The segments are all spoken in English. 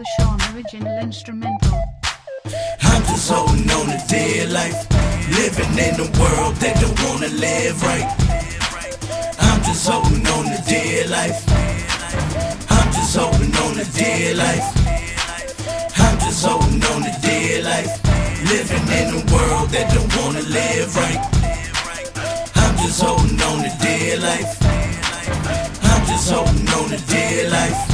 Razor Sean, original instrumental. I'm just holding on to dead life, living in a world that don't wanna live right. I'm just holding on to dead life. I'm just holding on to dead life. I'm just holding on to dead life, living in a world that don't wanna live right. I'm just holding on to dead life. I'm just holding on to dead life.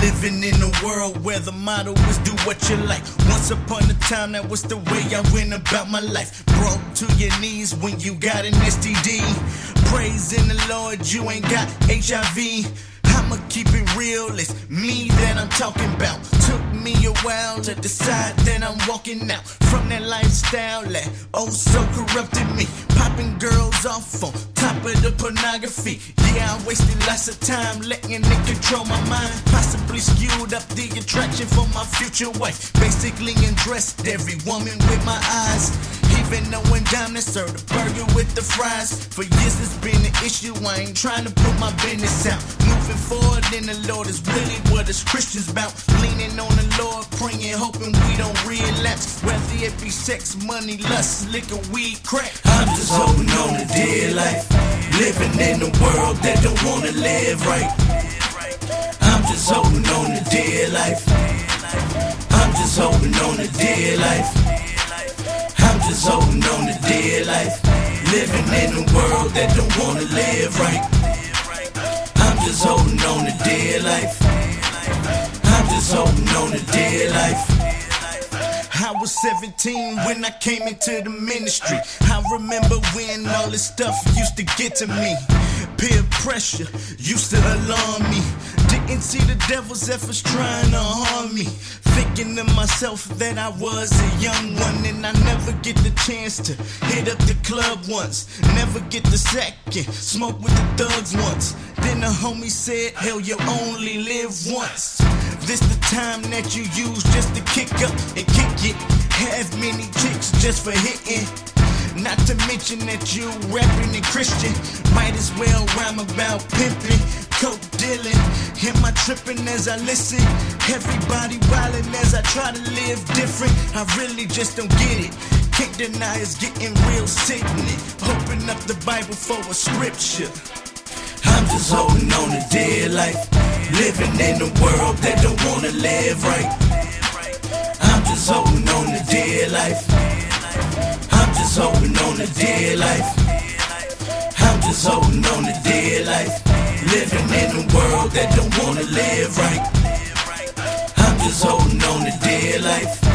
Living in a world where the motto is do what you like. Once upon a time, that was the way I went about my life. Broke to your knees when you got an STD. Praising the Lord, you ain't got HIV. I'ma keep it real, it's me that I'm talking about. Took me a while to decide that I'm walking out from that lifestyle that oh so corrupted me. Popping girls off on top of the pornography. Yeah, I wasted lots of time letting it control my mind. Possibly skewed up the attraction for my future wife. Basically undressed every woman with my eyes. Even knowing diamonds serve the burger with the fries. For years it's been an issue. I ain't trying to put my business out. Moving forward in the Lord is really what us Christians about. Leaning on the Lord, praying, hoping we don't relapse. Whether it be sex, money, lust, liquor, weed, crack. I'm just holding on to dear life. Living in a world that don't wanna live right. I'm just holding on to dear life. I'm just holding on to dear life. Just holding on to dear life. Living in a world that don't wanna live right. I'm just holding on to dear life. I'm just holding on to dear life. I was 17 when I came into the ministry. I remember when all this stuff used to get to me. Peer pressure used to alarm me. Didn't see the devil's efforts trying to harm me. Thinking to myself that I was a young one and I never get the chance to hit up the club once. Never get the second, smoke with the thugs once. Then the homie said, Hell, you only live once. This the time that you use just to kick up and kick it. Have many chicks just for hitting. Not to mention that you rapping and Christian. Might as well rhyme about pimping, coke dealing. Am I tripping as I listen? Everybody wildin' as I try to live different. I really just don't get it. Can't deny it's getting real sickening. Open up the Bible for a scripture. I'm just holding on to dear life. Living in a world that don't wanna live right. I'm just holding on to dear life. I'm just holding on to dear life. I'm just holding on to dear life. Living in a world that don't wanna live right. I'm just holding on to dear life.